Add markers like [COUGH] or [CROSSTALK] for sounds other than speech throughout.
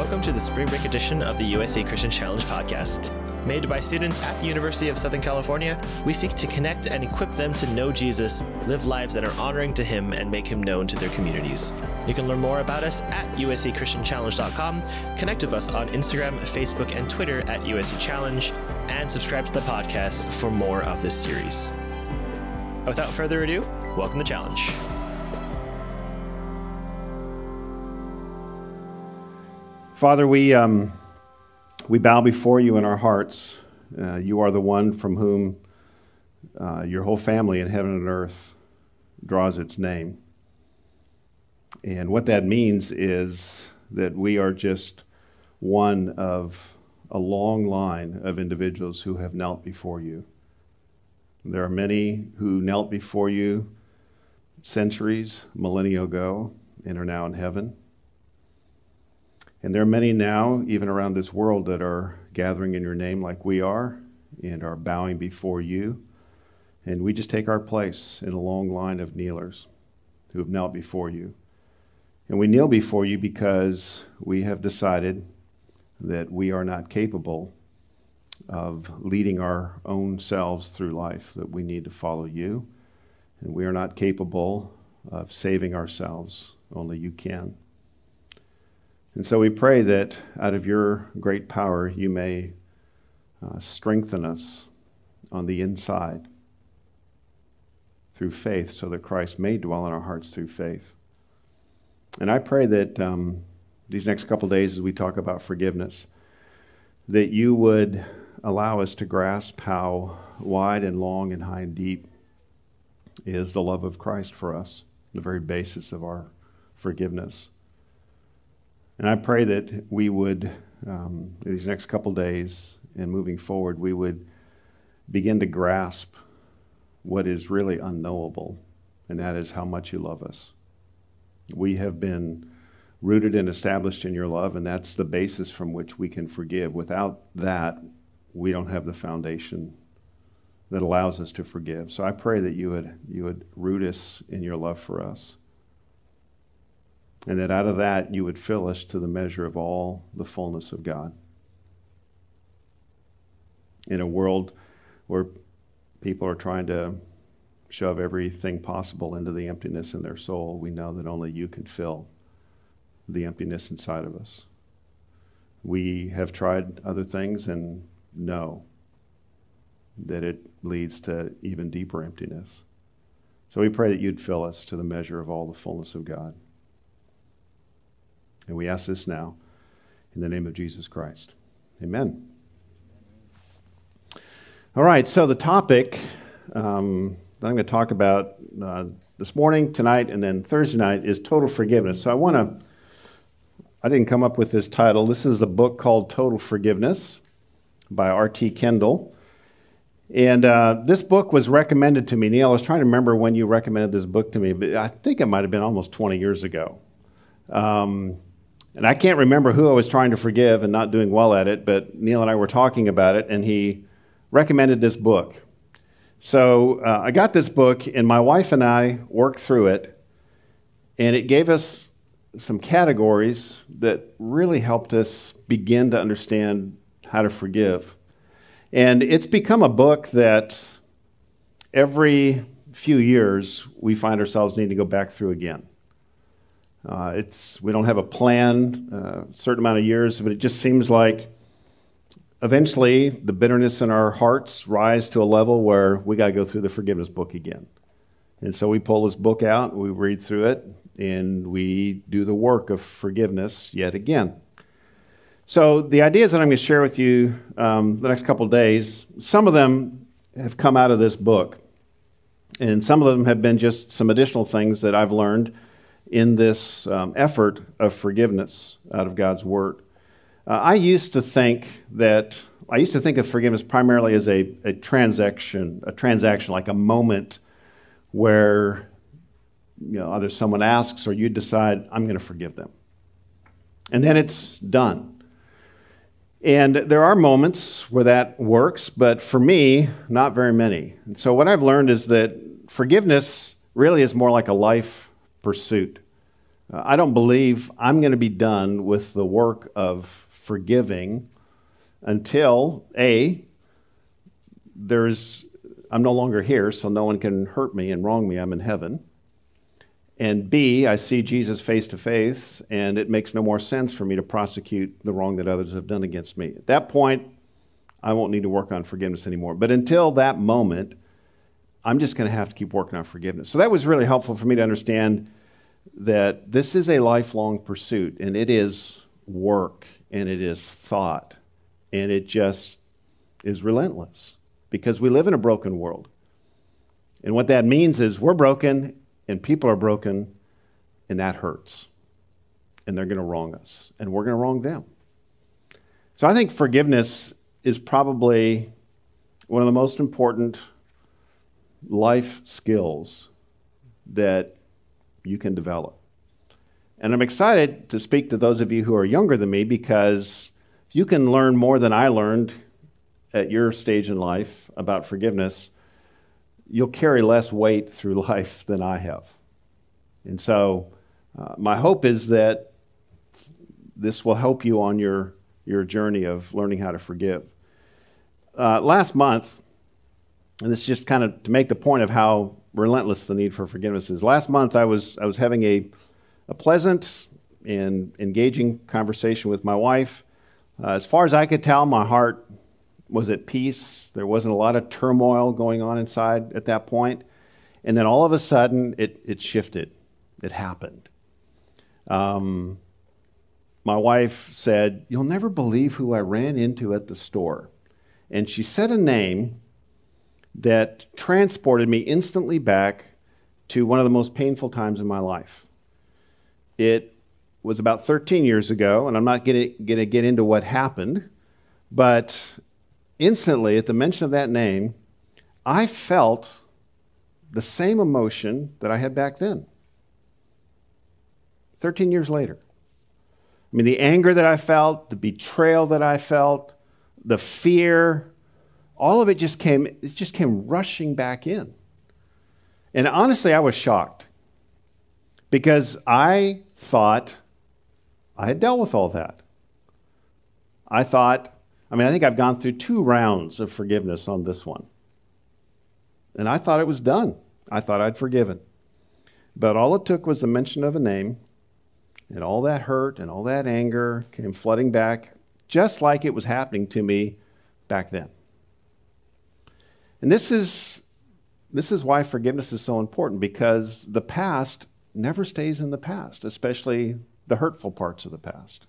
Welcome to the spring break edition of the USC Christian Challenge podcast. Made by students at the University of Southern California, we seek to connect and equip them to know Jesus, live lives that are honoring to Him, and make Him known to their communities. You can learn more about us at usachristianchallenge.com, connect with us on Instagram, Facebook, and Twitter at USC Challenge, and subscribe to the podcast for more of this series. Without further ado, welcome to Challenge. Father, we, um, we bow before you in our hearts. Uh, you are the one from whom uh, your whole family in heaven and earth draws its name. And what that means is that we are just one of a long line of individuals who have knelt before you. There are many who knelt before you centuries, millennia ago, and are now in heaven. And there are many now, even around this world, that are gathering in your name like we are and are bowing before you. And we just take our place in a long line of kneelers who have knelt before you. And we kneel before you because we have decided that we are not capable of leading our own selves through life, that we need to follow you. And we are not capable of saving ourselves, only you can. And so we pray that out of your great power, you may uh, strengthen us on the inside through faith, so that Christ may dwell in our hearts through faith. And I pray that um, these next couple days, as we talk about forgiveness, that you would allow us to grasp how wide and long and high and deep is the love of Christ for us, the very basis of our forgiveness. And I pray that we would, um, these next couple days and moving forward, we would begin to grasp what is really unknowable, and that is how much you love us. We have been rooted and established in your love, and that's the basis from which we can forgive. Without that, we don't have the foundation that allows us to forgive. So I pray that you would, you would root us in your love for us. And that out of that you would fill us to the measure of all the fullness of God. In a world where people are trying to shove everything possible into the emptiness in their soul, we know that only you can fill the emptiness inside of us. We have tried other things and know that it leads to even deeper emptiness. So we pray that you'd fill us to the measure of all the fullness of God. And we ask this now in the name of Jesus Christ. Amen. All right, so the topic um, that I'm going to talk about uh, this morning, tonight, and then Thursday night is total forgiveness. So I want to, I didn't come up with this title. This is a book called Total Forgiveness by R.T. Kendall. And uh, this book was recommended to me. Neil, I was trying to remember when you recommended this book to me, but I think it might have been almost 20 years ago. Um, and I can't remember who I was trying to forgive and not doing well at it, but Neil and I were talking about it, and he recommended this book. So uh, I got this book, and my wife and I worked through it, and it gave us some categories that really helped us begin to understand how to forgive. And it's become a book that every few years we find ourselves needing to go back through again. Uh, it's, we don't have a plan, a uh, certain amount of years, but it just seems like eventually the bitterness in our hearts rise to a level where we got to go through the forgiveness book again. And so we pull this book out, we read through it, and we do the work of forgiveness yet again. So the ideas that I'm going to share with you um, the next couple days, some of them have come out of this book, and some of them have been just some additional things that I've learned in this um, effort of forgiveness out of God's Word. Uh, I used to think that I used to think of forgiveness primarily as a, a transaction, a transaction like a moment where you know either someone asks or you decide I'm going to forgive them, and then it's done. And there are moments where that works, but for me, not very many. And so what I've learned is that forgiveness really is more like a life pursuit. Uh, I don't believe I'm going to be done with the work of forgiving until A, there's, I'm no longer here, so no one can hurt me and wrong me. I'm in heaven. And B, I see Jesus face to face, and it makes no more sense for me to prosecute the wrong that others have done against me. At that point, I won't need to work on forgiveness anymore. But until that moment, I'm just going to have to keep working on forgiveness. So that was really helpful for me to understand that this is a lifelong pursuit, and it is work, and it is thought, and it just is relentless because we live in a broken world. And what that means is we're broken and people are broken, and that hurts. And they're going to wrong us, and we're going to wrong them. So I think forgiveness is probably one of the most important life skills that you can develop. And I'm excited to speak to those of you who are younger than me because if you can learn more than I learned at your stage in life about forgiveness, you'll carry less weight through [LAUGHS] life than I have. And so, uh, my hope is that this will help you on your, your journey of learning how to forgive. Uh, last month, and this is just kind of to make the point of how relentless the need for forgiveness is. Last month, I was, I was having a, a pleasant and engaging conversation with my wife. Uh, as far as I could tell, my heart was at peace. There wasn't a lot of turmoil going on inside at that point. And then all of a sudden, it, it shifted. It happened. Um, my wife said, You'll never believe who I ran into at the store. And she said a name that transported me instantly back to one of the most painful times in my life. It was about 13 years ago, and I'm not going to get into what happened, but instantly, at the mention of that name, I felt the same emotion that I had back then. 13 years later. I mean, the anger that I felt, the betrayal that I felt, the fear, all of it just came, it just came rushing back in. And honestly, I was shocked because I thought I had dealt with all that. I thought I mean, I think I've gone through two rounds of forgiveness on this one. And I thought it was done. I thought I'd forgiven. But all it took was the mention of a name, and all that hurt and all that anger came flooding back, just like it was happening to me back then. And this is, this is why forgiveness is so important, because the past never stays in the past, especially the hurtful parts of the past.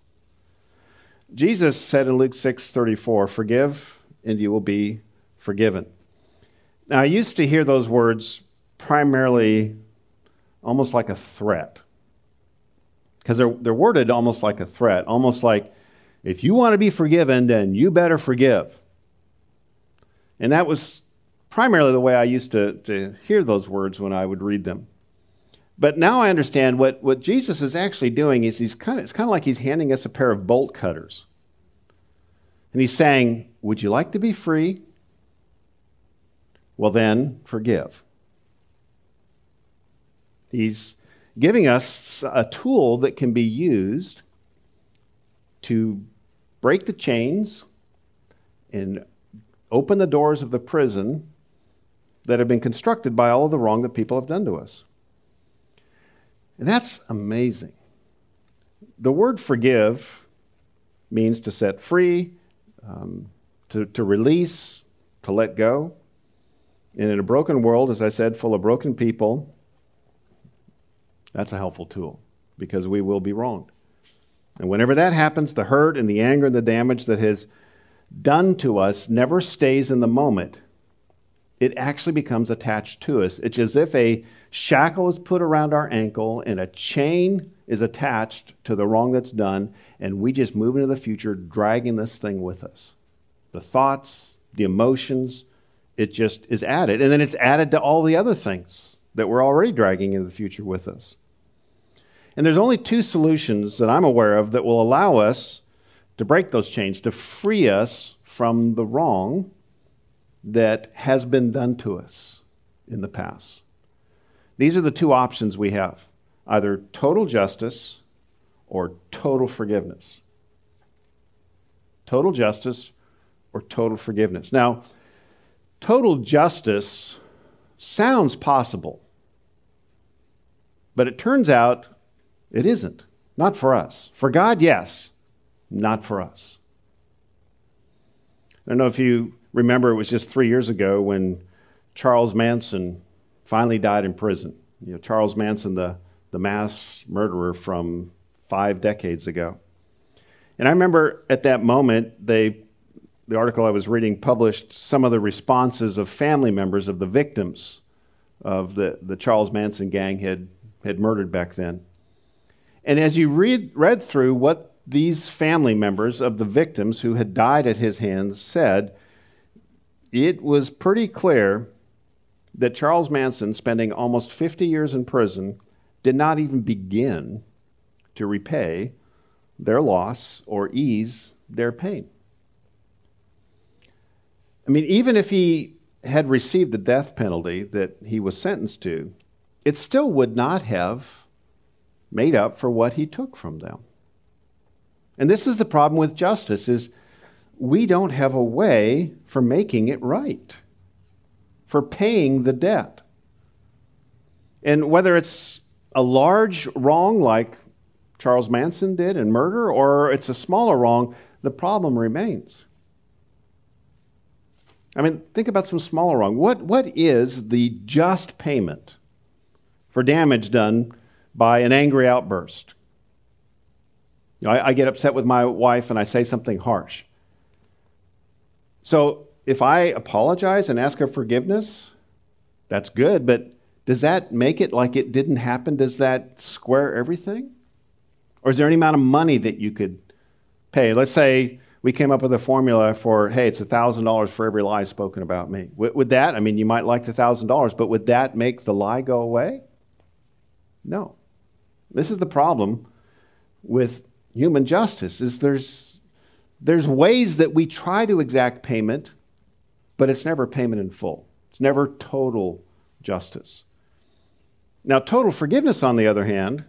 Jesus said in Luke 6:34, "Forgive and you will be forgiven." Now, I used to hear those words primarily almost like a threat. Because they're, they're worded almost like a threat, almost like, if you want to be forgiven, then you better forgive. And that was primarily the way I used to, to hear those words when I would read them. But now I understand what, what Jesus is actually doing is he's kind of, it's kind of like he's handing us a pair of bolt cutters. And he's saying, Would you like to be free? Well, then, forgive. He's giving us a tool that can be used to break the chains and open the doors of the prison that have been constructed by all of the wrong that people have done to us. And that's amazing. The word forgive means to set free, um, to, to release, to let go. And in a broken world, as I said, full of broken people, that's a helpful tool because we will be wronged. And whenever that happens, the hurt and the anger and the damage that has done to us never stays in the moment. It actually becomes attached to us. It's as if a shackle is put around our ankle and a chain is attached to the wrong that's done, and we just move into the future dragging this thing with us. The thoughts, the emotions, it just is added. And then it's added to all the other things that we're already dragging into the future with us. And there's only two solutions that I'm aware of that will allow us to break those chains, to free us from the wrong that has been done to us in the past. These are the two options we have. either total justice or total forgiveness. Total justice or total forgiveness. Now, total justice sounds possible, but it turns out it isn't. Not for us. For God, yes, not for us. I don't know if you remember, it was just three years ago when Charles Manson finally died in prison. You know, Charles Manson, the, the mass murderer from five decades ago. And I remember at that moment, they, the article I was reading published some of the responses of family members of the victims of the, the Charles Manson gang had, had murdered back then. And as you read, read through what these family members of the victims who had died at his hands said, it was pretty clear that Charles Manson, spending almost 50 years in prison, did not even begin to repay their loss or ease their pain. I mean, even if he had received the death penalty that he was sentenced to, it still would not have made up for what he took from them. And this is the problem with justice is we don't have a way for making it right, for paying the debt. And whether it's a large wrong like Charles Manson did in murder or it's a smaller wrong, the problem remains. I mean, think about some smaller wrong. What, what is the just payment for damage done by an angry outburst. You know, I, I, get upset with my wife and I say something harsh. So if I apologize and ask her forgiveness, that's good, but does that make it like it didn't happen? Does that square everything? Or is there any amount of money that you could pay? Let's say we came up with a formula for, hey, it's $1,000 for every lie spoken about me. Would that, I mean, you might like the $1,000, but would that make the lie go away? No. This is the problem with human justice is there's there's ways that we try to exact payment, but it's never payment in full. It's never total justice. Now, total forgiveness, on the other hand,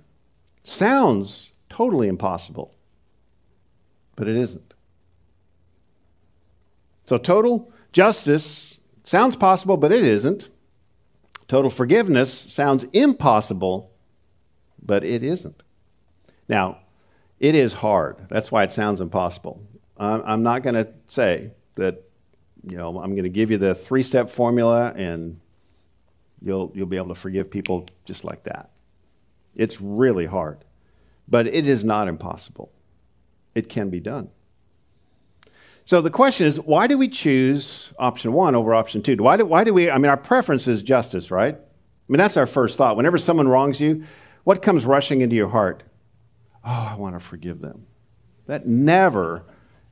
sounds totally impossible, but it isn't. So, total justice sounds possible, but it isn't. Total forgiveness sounds impossible, but it isn't. Now, it is hard. That's why it sounds impossible. I'm not going to say that, you know, I'm going to give you the three step formula and you'll, you'll be able to forgive people just like that. It's really hard, but it is not impossible. It can be done. So the question is, why do we choose option one over option two? Why do, why do we, I mean, our preference is justice, right? I mean, that's our first thought. Whenever someone wrongs you, what comes rushing into your heart? Oh, I want to forgive them. That never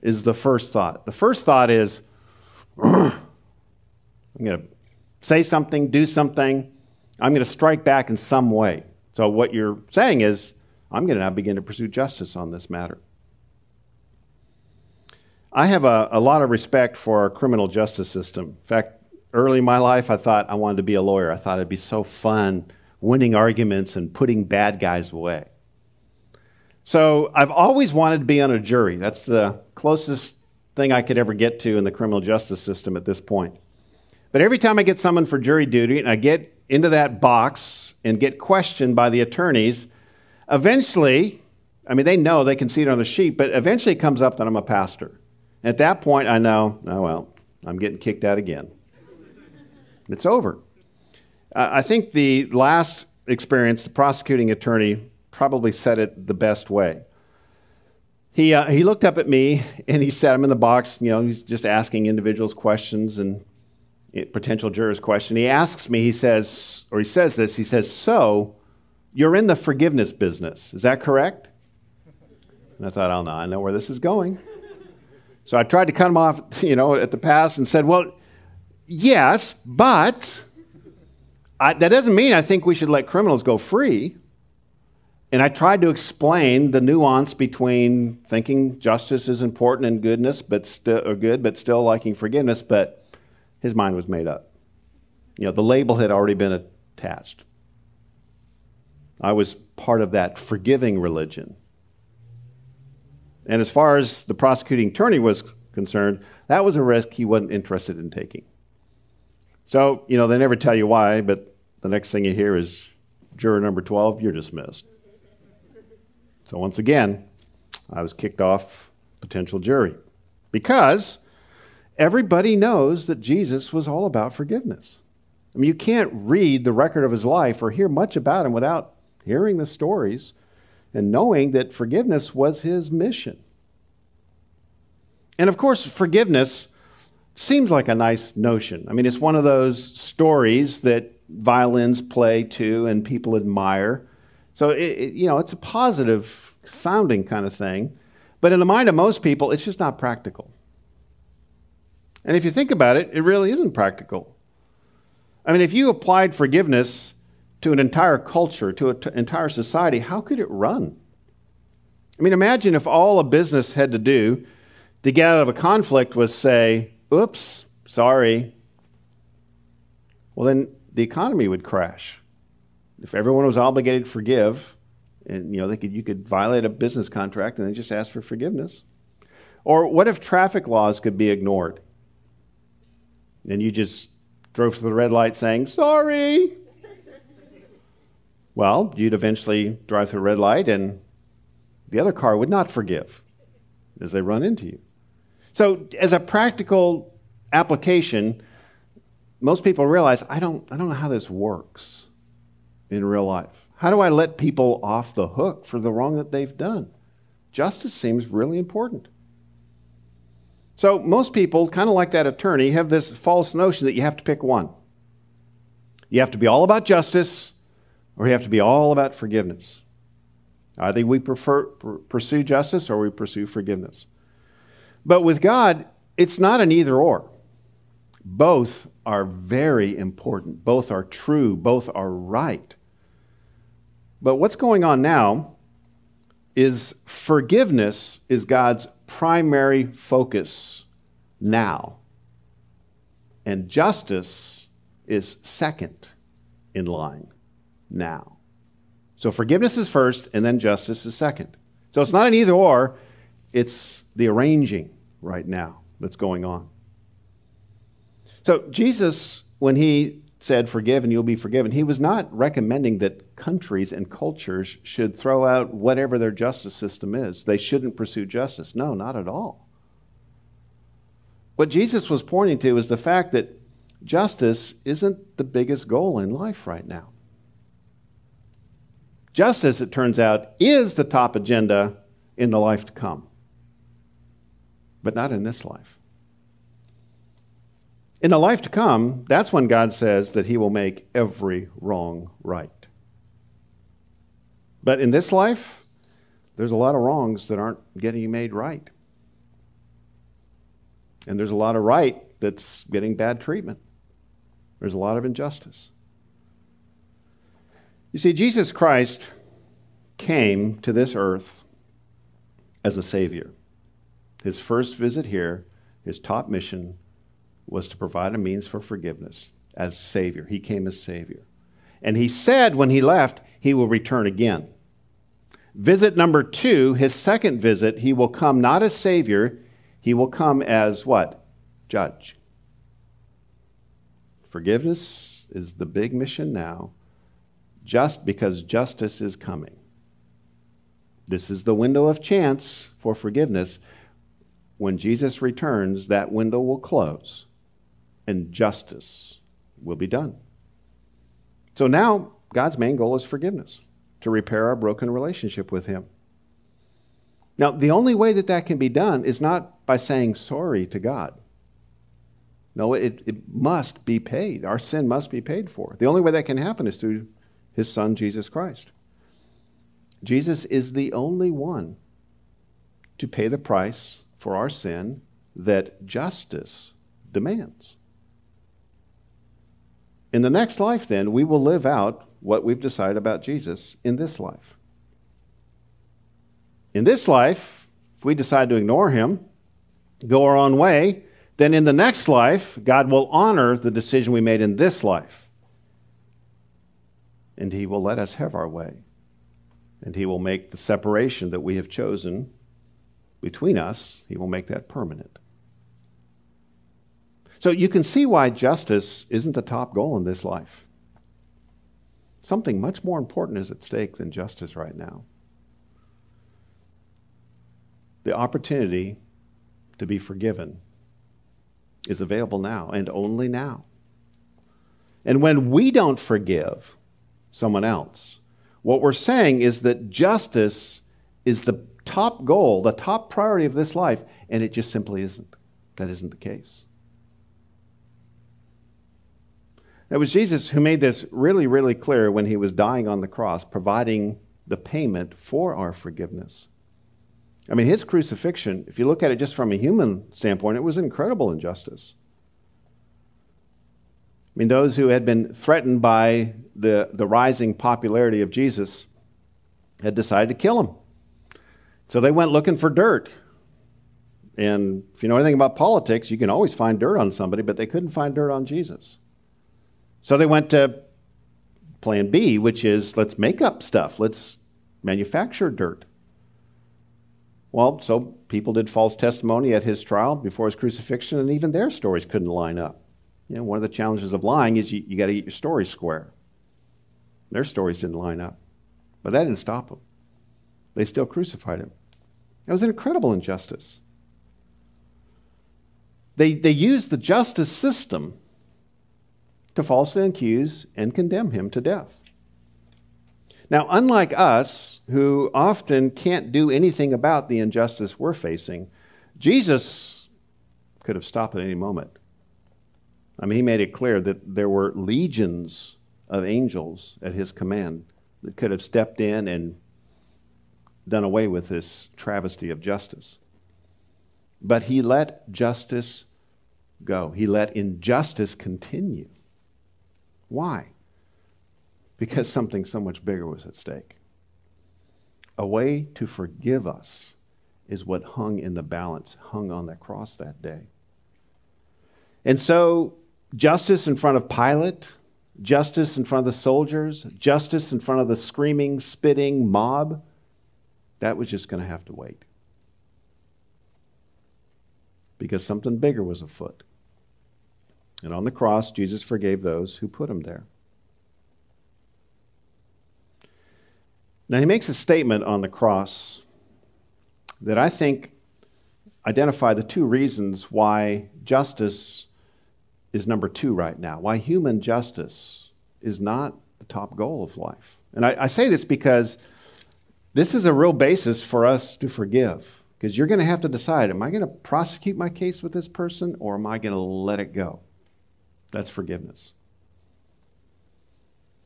is the first thought. The first thought is, [CLEARS THROAT] I'm going to say something, do something, I'm going to strike back in some way. So, what you're saying is, I'm going to now begin to pursue justice on this matter. I have a, a lot of respect for our criminal justice system. In fact, early in my life, I thought I wanted to be a lawyer. I thought it'd be so fun winning arguments and putting bad guys away. So I've always wanted to be on a jury. That's the closest thing I could ever get to in the criminal justice system at this point. But every time I get summoned for jury duty and I get into that box and get questioned by the attorneys, eventually, I mean, they know they can see it on the sheet, but eventually it comes up that I'm a pastor. And at that point, I know, oh, well, I'm getting kicked out again. It's over. I think the last experience, the prosecuting attorney probably said it the best way. He, uh, he looked up at me and he said, I'm in the box, you know, he's just asking individuals questions and potential jurors question. He asks me, he says, or he says this, he says, So, you're in the forgiveness business, is that correct? And I thought, oh no, I know where this is going. So I tried to cut him off, [LAUGHS] you know, at the pass and said, Well, yes, but I, that doesn't mean I think we should let criminals go free. And I tried to explain the nuance between thinking justice is important and goodness, but good, but still liking forgiveness. But his mind was made up. You know, the label had already been attached. I was part of that forgiving religion. And as far as the prosecuting attorney was concerned, that was a risk he wasn't interested in taking. So, you know, they never tell you why, but the next thing you hear is juror number 12, you're dismissed. So, once again, I was kicked off potential jury because everybody knows that Jesus was all about forgiveness. I mean, you can't read the record of his life or hear much about him without hearing the stories and knowing that forgiveness was his mission. And of course, forgiveness seems like a nice notion. I mean, it's one of those stories that violins play to and people admire. So, it, it, you know, it's a positive sounding kind of thing. But in the mind of most people, it's just not practical. And if you think about it, it really isn't practical. I mean, if you applied forgiveness to an entire culture, to an entire society, how could it run? I mean, imagine if all a business had to do to get out of a conflict was say, oops, sorry. Well, then the economy would crash. If everyone was obligated to forgive, and you know, they could, you could violate a business contract and then just ask for forgiveness. Or what if traffic laws could be ignored? And you just drove through the red light saying, sorry. well, you'd eventually drive through a red light and the other car would not forgive as they run into you. So, as a practical application, most people realize I don't, I don't know how this works in real life. How do I let people off the hook for the wrong that they've done? Justice seems really important. So, most people, kind of like that attorney, have this false notion that you have to pick one. You have to be all about justice, or you have to be all about forgiveness. Either we prefer, pursue justice or we pursue forgiveness. But with God, it's not an either or. Both are very important. Both are true. Both are right. But what's going on now is forgiveness is God's primary focus now. And justice is second in line now. So forgiveness is first, and then justice is second. So it's not an either or, it's the arranging right now that's going on. So, Jesus, when he said, Forgive and you'll be forgiven, he was not recommending that countries and cultures should throw out whatever their justice system is. They shouldn't pursue justice. No, not at all. What Jesus was pointing to is the fact that justice isn't the biggest goal in life right now. Justice, it turns out, is the top agenda in the life to come but not in this life. In the life to come, that's when God says that He will make every wrong right. But in this life, there's a lot of wrongs that aren't getting made right. And there's a lot of right that's getting bad treatment. There's a lot of injustice. You see, Jesus Christ came to this earth as a Savior. His first visit here, his top mission was to provide a means for forgiveness as Savior. He came as Savior. And he said when he left, he will return again. Visit number two, his second visit, he will come not as Savior, he will come as what? Judge. Forgiveness is the big mission now, just because justice is coming. This is the window of chance for forgiveness when Jesus returns, that window will close and justice will be done. So now, God's main goal is forgiveness, to repair our broken relationship with Him. Now, the only way that that can be done is not by saying sorry to God. No, it, it must be paid. Our sin must be paid for. The only way that can happen is through His Son, Jesus Christ. Jesus is the only one to pay the price for our sin that justice demands. In the next life, then, we will live out what we've decided about Jesus in this life. In this life, if we decide to ignore him, go our own way, then in the next life, God will honor the decision we made in this life. And he will let us have our way And he will make the separation that we have chosen between us, he will make that permanent. So you can see why justice isn't the top goal in this life. Something much more important is at stake than justice right now. The opportunity to be forgiven is available now and only now. And when we don't forgive someone else, what we're saying is that justice is the top goal, the top priority of this life, and it just simply isn't. That isn't the case. It was Jesus who made this really, really clear when he was dying on the cross, providing the payment for our forgiveness. I mean, his crucifixion, if you look at it just from a human standpoint, it was incredible injustice. I mean, those who had been threatened by the, the rising popularity of Jesus had decided to kill him. So they went looking for dirt. And if you know anything about politics, you can always find dirt on somebody, but they couldn't find dirt on Jesus. So they went to plan B, which is let's make up stuff, let's manufacture dirt. Well, so people did false testimony at his trial before his crucifixion, and even their stories couldn't line up. You know, one of the challenges of lying is you, you got to get your story square. Their stories didn't line up, but that didn't stop them. They still crucified him. It was an incredible injustice. They, they used the justice system to falsely accuse and condemn him to death. Now, unlike us, who often can't do anything about the injustice we're facing, Jesus could have stopped at any moment. I mean, he made it clear that there were legions of angels at his command that could have stepped in and done away with this travesty of justice. But he let justice go, he let injustice continue. Why? Because something so much bigger was at stake. A way to forgive us is what hung in the balance, hung on that cross that day. And so, justice in front of Pilate, justice in front of the soldiers, justice in front of the screaming, spitting mob, that was just going to have to wait. Because something bigger was afoot. And on the cross, Jesus forgave those who put him there. Now, he makes a statement on the cross that I think identify the two reasons why justice is number two right now, why human justice is not the top goal of life. And I, I say this because this is a real basis for us to forgive, because you're going to have to decide am I going to prosecute my case with this person or am I going to let it go? That's forgiveness.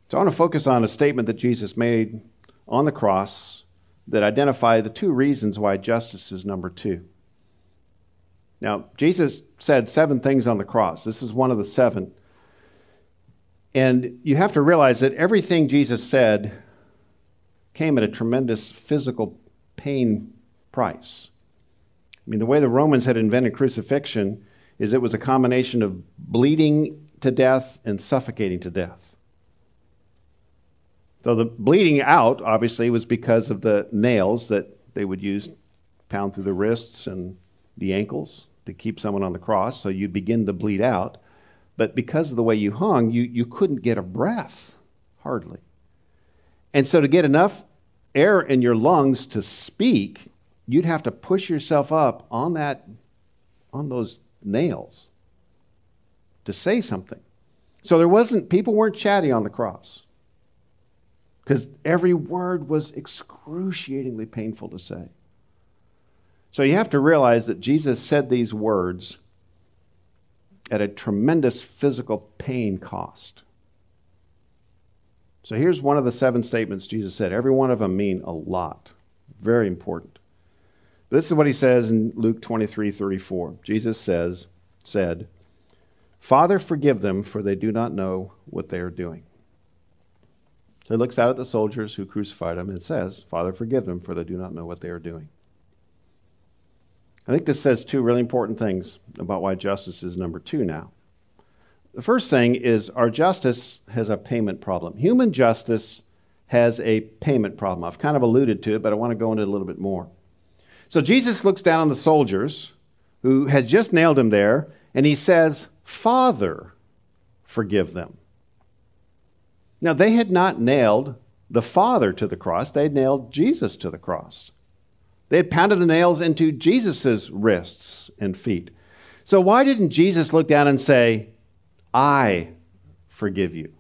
So I want to focus on a statement that Jesus made on the cross that identify the two reasons why justice is number two. Now, Jesus said seven things on the cross. This is one of the seven. And you have to realize that everything Jesus said came at a tremendous physical pain price. I mean, the way the Romans had invented crucifixion is it was a combination of bleeding to death and suffocating to death. So the bleeding out, obviously, was because of the nails that they would use pound through the wrists and the ankles to keep someone on the cross. So you'd begin to bleed out. But because of the way you hung, you, you couldn't get a breath, hardly. And so to get enough air in your lungs to speak, you'd have to push yourself up on that on those nails to say something. So there wasn't, people weren't chatty on the cross because every word was excruciatingly painful to say. So you have to realize that Jesus said these words at a tremendous physical pain cost. So here's one of the seven statements Jesus said. Every one of them mean a lot. Very important. This is what he says in Luke 23 34. Jesus says, said, Father, forgive them, for they do not know what they are doing. So he looks out at the soldiers who crucified him and says, Father, forgive them, for they do not know what they are doing. I think this says two really important things about why justice is number two now. The first thing is our justice has a payment problem. Human justice has a payment problem. I've kind of alluded to it, but I want to go into it a little bit more. So Jesus looks down on the soldiers who had just nailed him there, and he says, Father, forgive them. Now, they had not nailed the Father to the cross, they had nailed Jesus to the cross. They had pounded the nails into Jesus' wrists and feet. So, why didn't Jesus look down and say, I forgive you?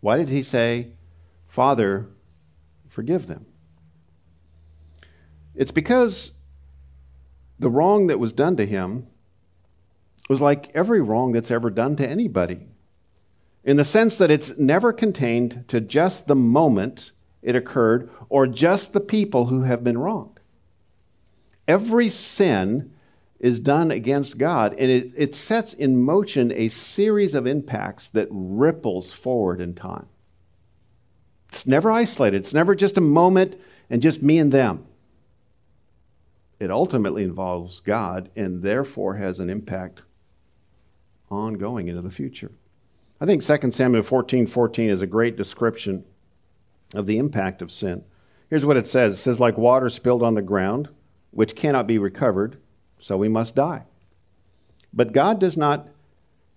Why did he say, Father, forgive them? It's because the wrong that was done to him was like every wrong that's ever done to anybody, in the sense that it's never contained to just the moment it occurred or just the people who have been wronged. Every sin is done against God, and it, it sets in motion a series of impacts that ripples forward in time. It's never isolated, it's never just a moment and just me and them. It ultimately involves God and therefore has an impact ongoing into the future. I think 2 Samuel 14 14 is a great description of the impact of sin. Here's what it says it says, like water spilled on the ground, which cannot be recovered, so we must die. But God does not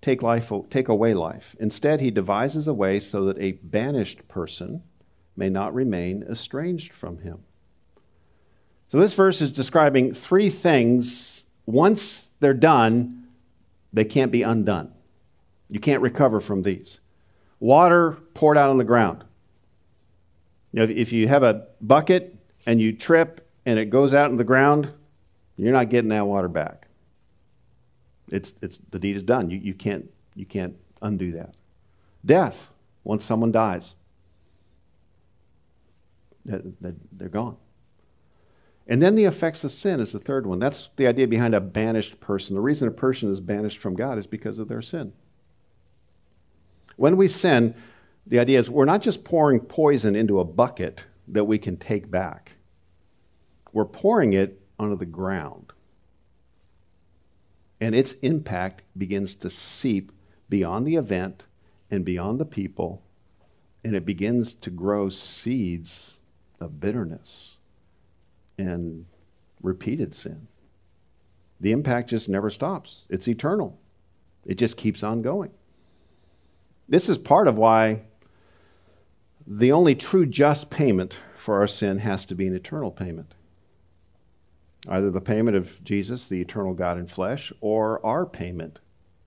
take, life, take away life. Instead, he devises a way so that a banished person may not remain estranged from him. So, this verse is describing three things. Once they're done, they can't be undone. You can't recover from these. Water poured out on the ground. You know, if you have a bucket and you trip and it goes out in the ground, you're not getting that water back. It's, it's, the deed is done. You, you, can't, you can't undo that. Death, once someone dies, they're gone. And then the effects of sin is the third one. That's the idea behind a banished person. The reason a person is banished from God is because of their sin. When we sin, the idea is we're not just pouring poison into a bucket that we can take back, we're pouring it onto the ground. And its impact begins to seep beyond the event and beyond the people, and it begins to grow seeds of bitterness and repeated sin. The impact just never stops, it's eternal, it just keeps on going. This is part of why the only true just payment for our sin has to be an eternal payment. Either the payment of Jesus, the eternal God in flesh, or our payment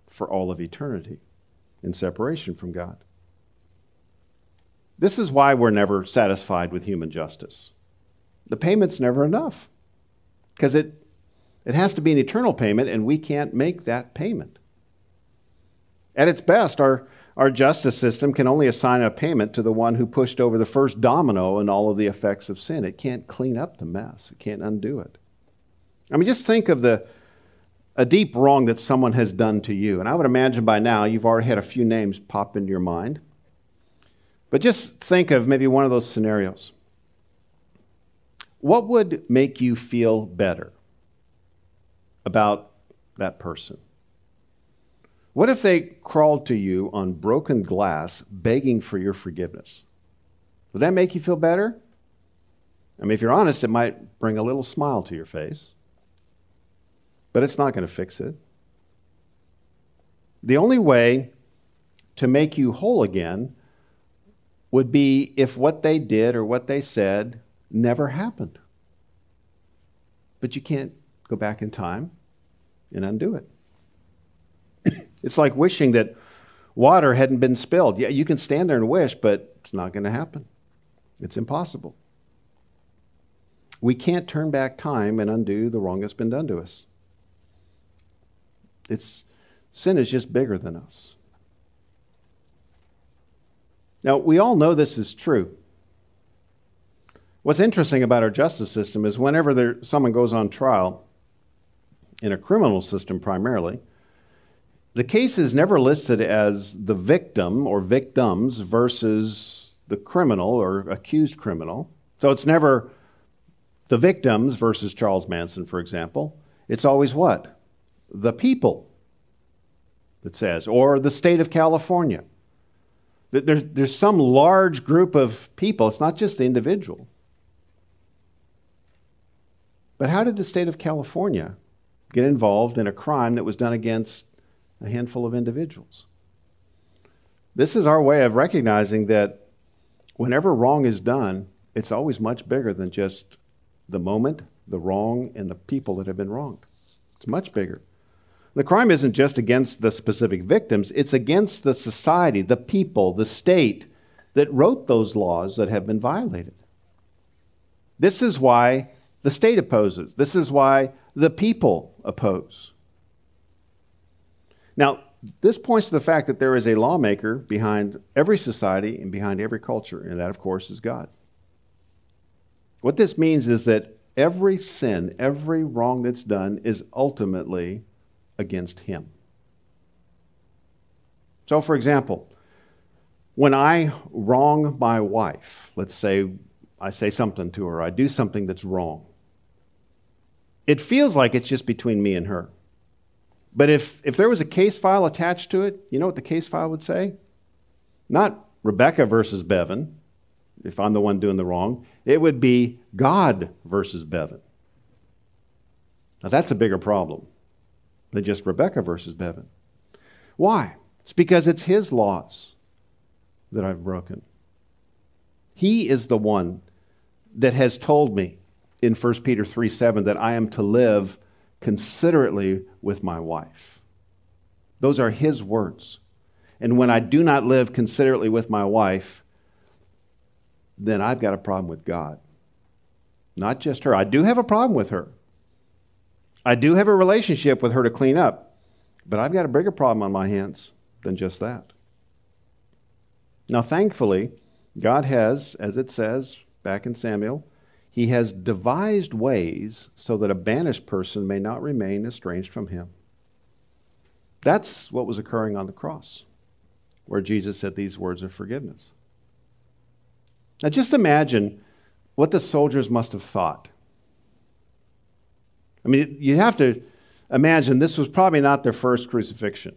for all of eternity in separation from God. This is why we're never satisfied with human justice the payment's never enough because it, it has to be an eternal payment, and we can't make that payment. At its best, our, our justice system can only assign a payment to the one who pushed over the first domino in all of the effects of sin. It can't clean up the mess, it can't undo it. I mean, just think of the, a deep wrong that someone has done to you. And I would imagine by now you've already had a few names pop into your mind. But just think of maybe one of those scenarios. What would make you feel better about that person? What if they crawled to you on broken glass begging for your forgiveness? Would that make you feel better? I mean, if you're honest, it might bring a little smile to your face, but it's not going to fix it. The only way to make you whole again would be if what they did or what they said never happened. But you can't go back in time and undo it. [COUGHS] it's like wishing that water hadn't been spilled. Yeah, you can stand there and wish, but it's not going to happen. It's impossible. We can't turn back time and undo the wrong that's been done to us. It's sin is just bigger than us. Now, we all know this is true. What's interesting about our justice system is whenever there, someone goes on trial, in a criminal system primarily, the case is never listed as the victim or victims versus the criminal or accused criminal. So it's never the victims versus Charles Manson, for example. It's always what? The people, it says, or the state of California. There's, there's some large group of people, it's not just the individual. But how did the state of California get involved in a crime that was done against a handful of individuals? This is our way of recognizing that whenever wrong is done, it's always much bigger than just the moment, the wrong, and the people that have been wronged. It's much bigger. The crime isn't just against the specific victims, it's against the society, the people, the state that wrote those laws that have been violated. This is why the state opposes. This is why the people oppose. Now, this points to the fact that there is a lawmaker behind every society and behind every culture, and that, of course, is God. What this means is that every sin, every wrong that's done is ultimately against Him. So, for example, when I wrong my wife, let's say I say something to her, I do something that's wrong, it feels like it's just between me and her. But if, if there was a case file attached to it, you know what the case file would say? Not Rebecca versus Bevan, if I'm the one doing the wrong. It would be God versus Bevan. Now that's a bigger problem than just Rebecca versus Bevan. Why? It's because it's his laws that I've broken. He is the one that has told me in 1 Peter 3 7 that I am to live considerately with my wife. Those are his words. And when I do not live considerately with my wife, then I've got a problem with God. Not just her. I do have a problem with her. I do have a relationship with her to clean up, but I've got a bigger problem on my hands than just that. Now, thankfully, God has, as it says back in Samuel, he has devised ways so that a banished person may not remain estranged from him. That's what was occurring on the cross, where Jesus said these words of forgiveness. Now, just imagine what the soldiers must have thought. I mean, you have to imagine this was probably not their first crucifixion.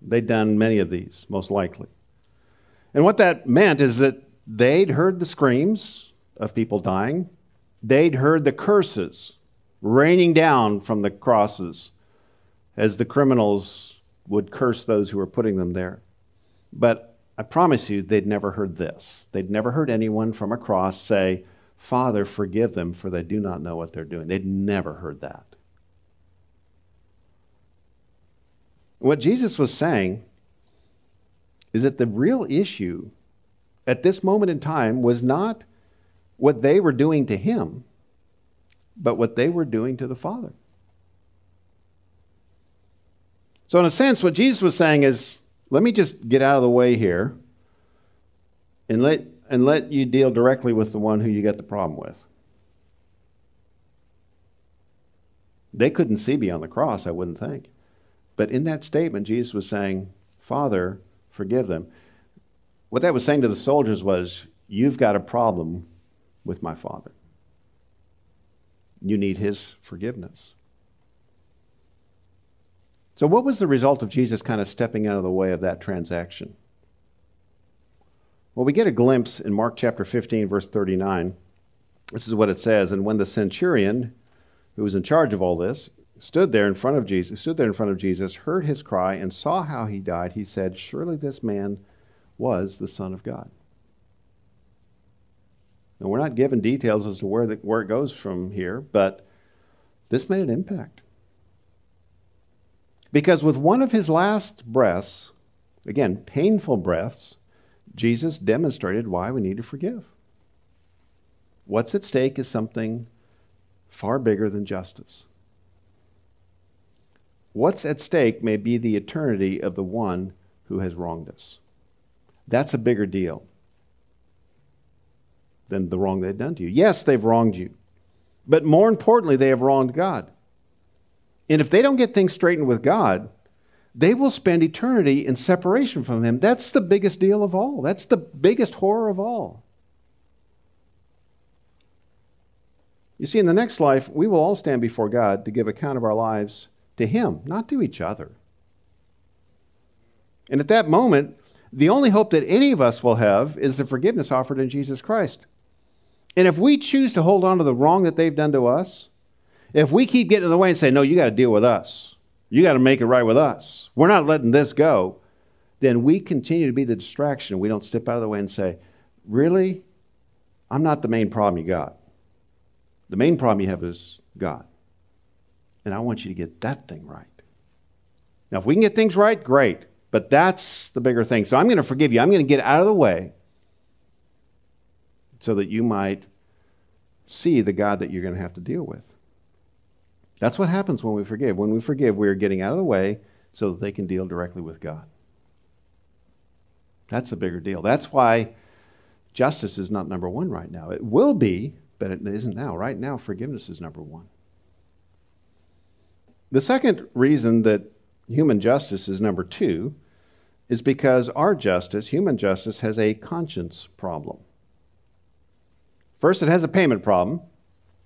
They'd done many of these, most likely. And what that meant is that they'd heard the screams, of people dying. They'd heard the curses raining down from the crosses as the criminals would curse those who were putting them there. But I promise you, they'd never heard this. They'd never heard anyone from a cross say, Father, forgive them, for they do not know what they're doing. They'd never heard that. What Jesus was saying is that the real issue at this moment in time was not what they were doing to him, but what they were doing to the Father. So, in a sense, what Jesus was saying is let me just get out of the way here and let, and let you deal directly with the one who you got the problem with. They couldn't see beyond the cross, I wouldn't think. But in that statement, Jesus was saying, Father, forgive them. What that was saying to the soldiers was, You've got a problem with my Father. You need His forgiveness. So, what was the result of Jesus kind of stepping out of the way of that transaction? Well, we get a glimpse in Mark chapter 15, verse 39. This is what it says. And when the centurion, who was in charge of all this, stood there in front of Jesus, stood there in front of Jesus, heard his cry, and saw how he died, he said, Surely this man was the Son of God. And we're not given details as to where, the, where it goes from here, but this made an impact. Because with one of his last breaths, again, painful breaths, Jesus demonstrated why we need to forgive. What's at stake is something far bigger than justice. What's at stake may be the eternity of the one who has wronged us. That's a bigger deal than the wrong they've done to you. Yes, they've wronged you, but more importantly, they have wronged God. And if they don't get things straightened with God, they will spend eternity in separation from Him. That's the biggest deal of all. That's the biggest horror of all. You see, in the next life, we will all stand before God to give account of our lives to Him, not to each other. And at that moment, the only hope that any of us will have is the forgiveness offered in Jesus Christ. And if we choose to hold on to the wrong that they've done to us, if we keep getting in the way and say, no, you got to deal with us, you got to make it right with us, we're not letting this go, then we continue to be the distraction. We don't step out of the way and say, really? I'm not the main problem you got. The main problem you have is God. And I want you to get that thing right. Now, if we can get things right, great. But that's the bigger thing. So I'm going to forgive you. I'm going to get out of the way so that you might see the God that you're going to have to deal with. That's what happens when we forgive. When we forgive, we are getting out of the way so that they can deal directly with God. That's a bigger deal. That's why justice is not number one right now. It will be, but it isn't now. Right now, forgiveness is number one. The second reason that human justice is number two is because our justice, human justice, has a conscience problem. First, it has a payment problem.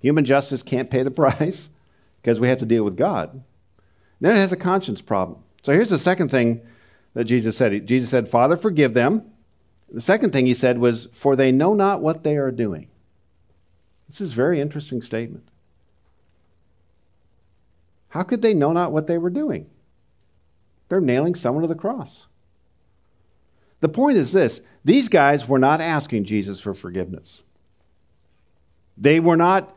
Human justice can't pay the [LAUGHS] price because we have to deal with God. Then it has a conscience problem. So here's the second thing that Jesus said. Jesus said, Father, forgive them. The second thing he said was, For they know not what they are doing. This is a very interesting statement. How could they know not what they were doing? They're nailing someone to the cross. The point is this these guys were not asking Jesus for forgiveness. They were not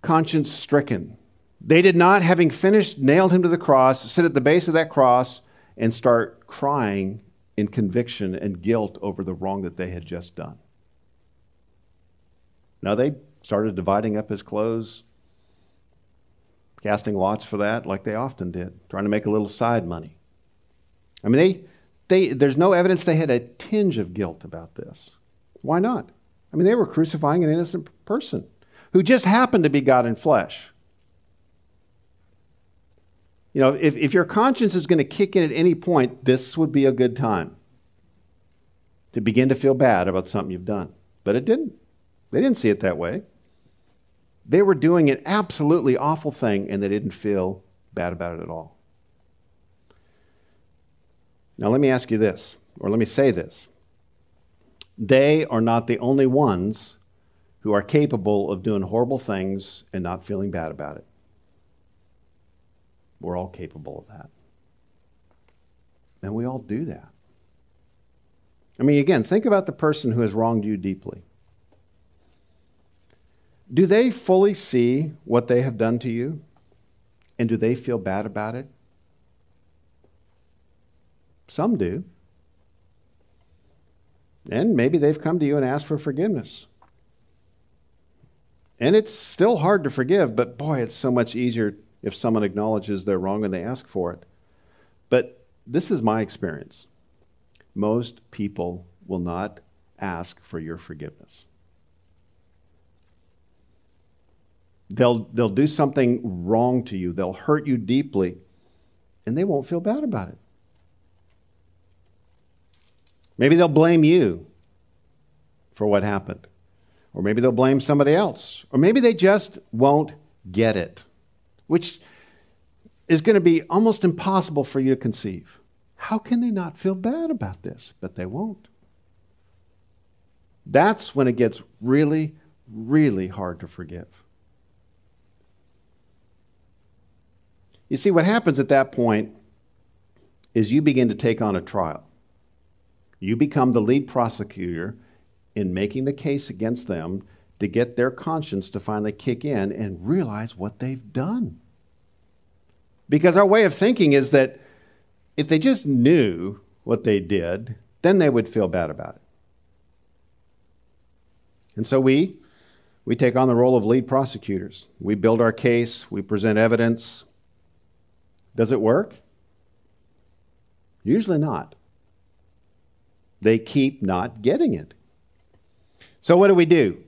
conscience stricken. They did not, having finished, nailed him to the cross, sit at the base of that cross and start crying in conviction and guilt over the wrong that they had just done. Now they started dividing up his clothes, casting lots for that, like they often did, trying to make a little side money. I mean, they, they, there's no evidence they had a tinge of guilt about this. Why not? I mean, they were crucifying an innocent person who just happened to be God in flesh. You know, if, if your conscience is going to kick in at any point, this would be a good time to begin to feel bad about something you've done. But it didn't. They didn't see it that way. They were doing an absolutely awful thing and they didn't feel bad about it at all. Now, let me ask you this, or let me say this. They are not the only ones who are capable of doing horrible things and not feeling bad about it. We're all capable of that. And we all do that. I mean, again, think about the person who has wronged you deeply. Do they fully see what they have done to you? And do they feel bad about it? Some do. And maybe they've come to you and asked for forgiveness. And it's still hard to forgive, but boy, it's so much easier if someone acknowledges they're wrong and they ask for it. But this is my experience. Most people will not ask for your forgiveness. They'll, they'll do something wrong to you, they'll hurt you deeply, and they won't feel bad about it. Maybe they'll blame you for what happened. Or maybe they'll blame somebody else. Or maybe they just won't get it which is going to be almost impossible for you to conceive. How can they not feel bad about this? But they won't. That's when it gets really, really hard to forgive. You see, what happens at that point is you begin to take on a trial. You become the lead prosecutor in making the case against them to get their conscience to finally kick in and realize what they've done. Because our way of thinking is that if they just knew what they did, then they would feel bad about it. And so we we take on the role of lead prosecutors. We build our case, we present evidence. Does it work? Usually not. They keep not getting it. So what do we do?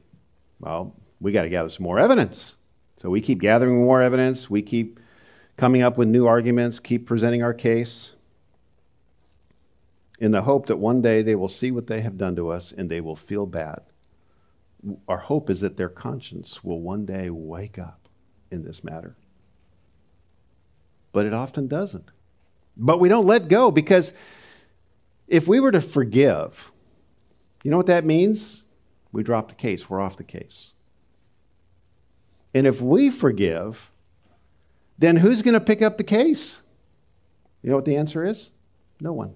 Well, we got to gather some more evidence. So we keep gathering more evidence, we keep coming up with new arguments, keep presenting our case in the hope that one day they will see what they have done to us and they will feel bad. Our hope is that their conscience will one day wake up in this matter. But it often doesn't. But we don't let go because If we were to forgive, you know what that means? We drop the case, we're off the case. And if we forgive, then who's going to pick up the case? You know what the answer is? No one.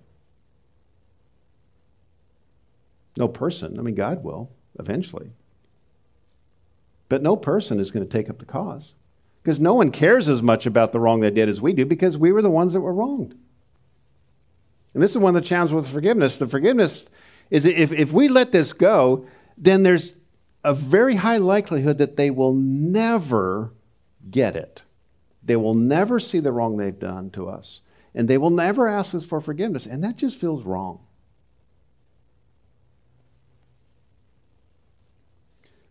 No person. I mean, God will eventually. But no person is going to take up the cause because no one cares as much about the wrong they did as we do because we were the ones that were wronged. And this is one of the challenges with forgiveness. The forgiveness is if, if we let this go, then there's a very high likelihood that they will never get it. They will never see the wrong they've done to us. And they will never ask us for forgiveness. And that just feels wrong.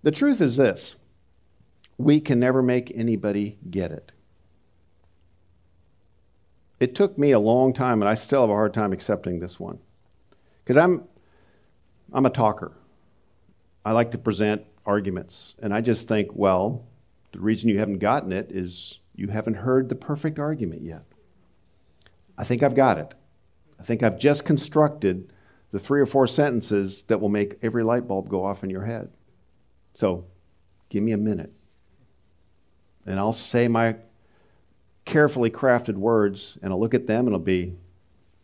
The truth is this we can never make anybody get it. It took me a long time, and I still have a hard time accepting this one. Because I'm, I'm a talker. I like to present arguments. And I just think, well, the reason you haven't gotten it is you haven't heard the perfect argument yet. I think I've got it. I think I've just constructed the three or four sentences that will make every light bulb go off in your head. So give me a minute. And I'll say my carefully crafted words, and I'll look at them and it'll be,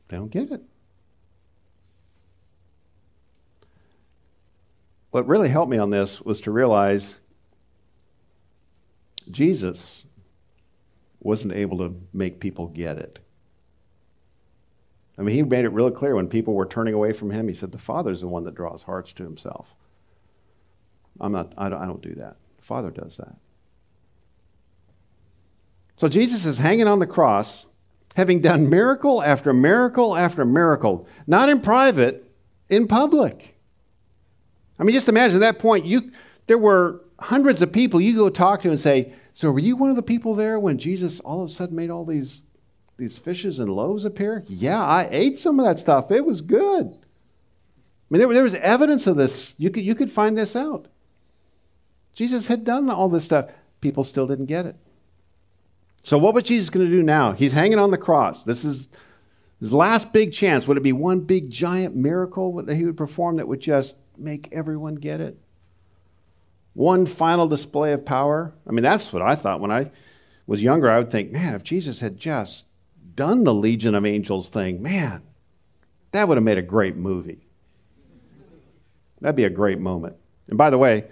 they don't get it. What really helped me on this was to realize Jesus wasn't able to make people get it. I mean, he made it really clear when people were turning away from him. He said, The Father's the one that draws hearts to himself. I'm not, I don't, I don't do that. The Father does that. So Jesus is hanging on the cross, having done miracle after miracle after miracle, not in private, in public. I mean, just imagine at that point, you, there were hundreds of people you go talk to and say, So were you one of the people there when Jesus all of a sudden made all these, these fishes and loaves appear? Yeah, I ate some of that stuff. It was good. I mean, there, there was evidence of this. You could, you could find this out. Jesus had done all this stuff. People still didn't get it. So, what was Jesus going to do now? He's hanging on the cross. This is his last big chance. Would it be one big giant miracle that he would perform that would just make everyone get it? One final display of power? I mean, that's what I thought when I was younger. I would think, man, if Jesus had just done the Legion of Angels thing, man, that would have made a great movie. That'd be a great moment. And by the way,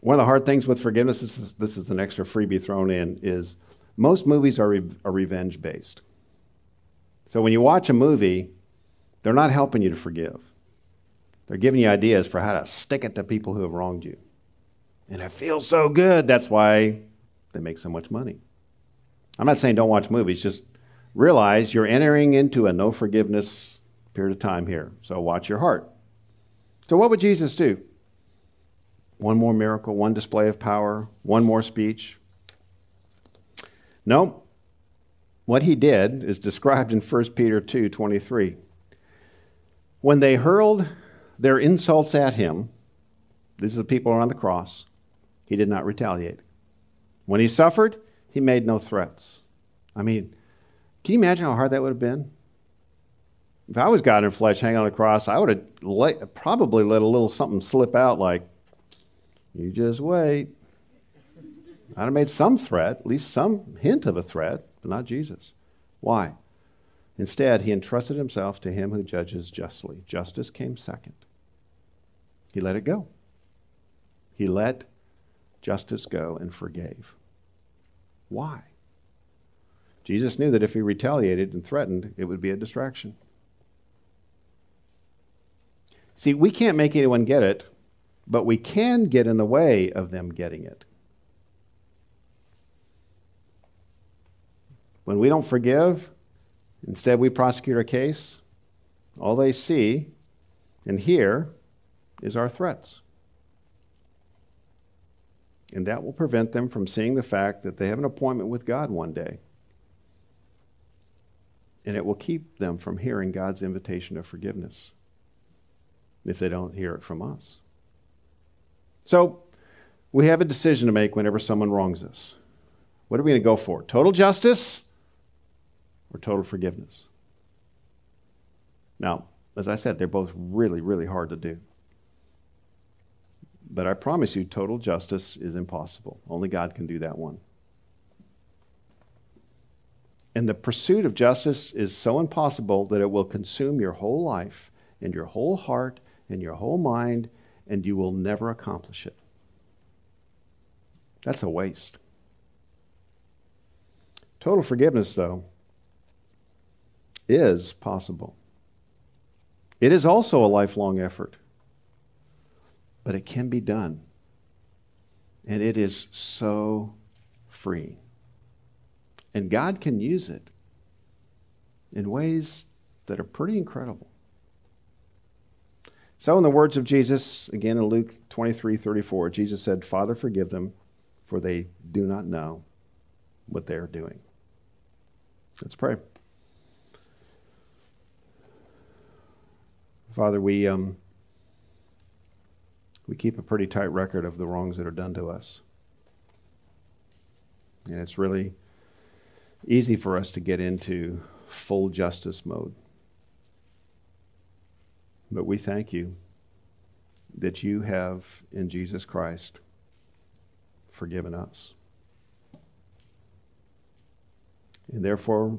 one of the hard things with forgiveness, this is, this is an extra freebie thrown in, is most movies are, re- are revenge based. So when you watch a movie, they're not helping you to forgive. They're giving you ideas for how to stick it to people who have wronged you. And it feels so good. That's why they make so much money. I'm not saying don't watch movies, just realize you're entering into a no forgiveness period of time here. So watch your heart. So, what would Jesus do? One more miracle, one display of power, one more speech. No. What he did is described in 1 Peter 2 23. When they hurled their insults at him, these are the people on the cross, he did not retaliate. When he suffered, he made no threats. I mean, can you imagine how hard that would have been? If I was God in flesh hanging on the cross, I would have let, probably let a little something slip out like, you just wait. I'd have made some threat, at least some hint of a threat, but not Jesus. Why? Instead, he entrusted himself to him who judges justly. Justice came second. He let it go. He let justice go and forgave. Why? Jesus knew that if he retaliated and threatened, it would be a distraction. See, we can't make anyone get it, but we can get in the way of them getting it. When we don't forgive, instead we prosecute our case, all they see and hear is our threats. And that will prevent them from seeing the fact that they have an appointment with God one day. And it will keep them from hearing God's invitation of forgiveness if they don't hear it from us. So, we have a decision to make whenever someone wrongs us. What are we going to go for? Total justice or total forgiveness? Now, as I said, they're both really, really hard to do. But I promise you, total justice is impossible. Only God can do that one. And the pursuit of justice is so impossible that it will consume your whole life and your whole heart and your whole mind, and you will never accomplish it. That's a waste. Total forgiveness, though, is possible. It is also a lifelong effort, but it can be done. And it is so free. And God can use it in ways that are pretty incredible. So, in the words of Jesus, again in Luke 23 34, Jesus said, Father, forgive them, for they do not know what they are doing. Let's pray. Father, we, um, we keep a pretty tight record of the wrongs that are done to us. And it's really easy for us to get into full justice mode. But we thank you that you have, in Jesus Christ, forgiven us. And therefore,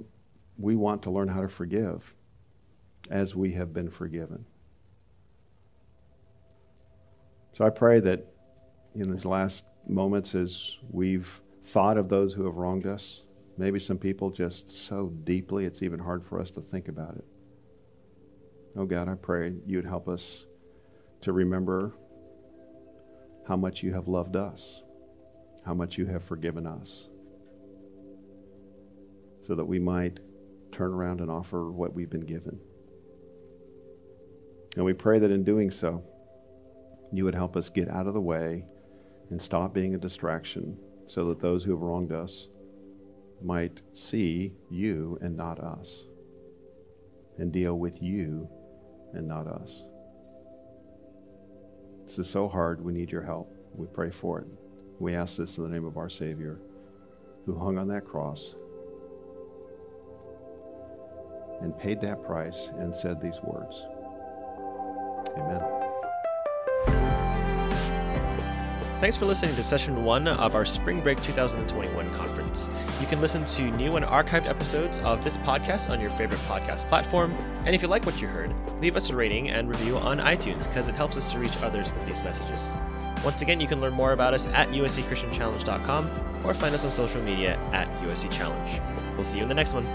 we want to learn how to forgive as we have been forgiven. So I pray that in these last moments, as we've thought of those who have wronged us, Maybe some people just so deeply it's even hard for us to think about it. Oh God, I pray you'd help us to remember how much you have loved us, how much you have forgiven us, so that we might turn around and offer what we've been given. And we pray that in doing so, you would help us get out of the way and stop being a distraction so that those who have wronged us might see you and not us, and deal with you and not us. This is so hard. We need your help. We pray for it. We ask this in the name of our Savior, who hung on that cross and paid that price and said these words. Amen. Thanks for listening to session one of our Spring Break 2021 conference. You can listen to new and archived episodes of this podcast on your favorite podcast platform. And if you like what you heard, leave us a rating and review on iTunes because it helps us to reach others with these messages. Once again, you can learn more about us at uscchristianchallenge.com or find us on social media at USC Challenge. We'll see you in the next one.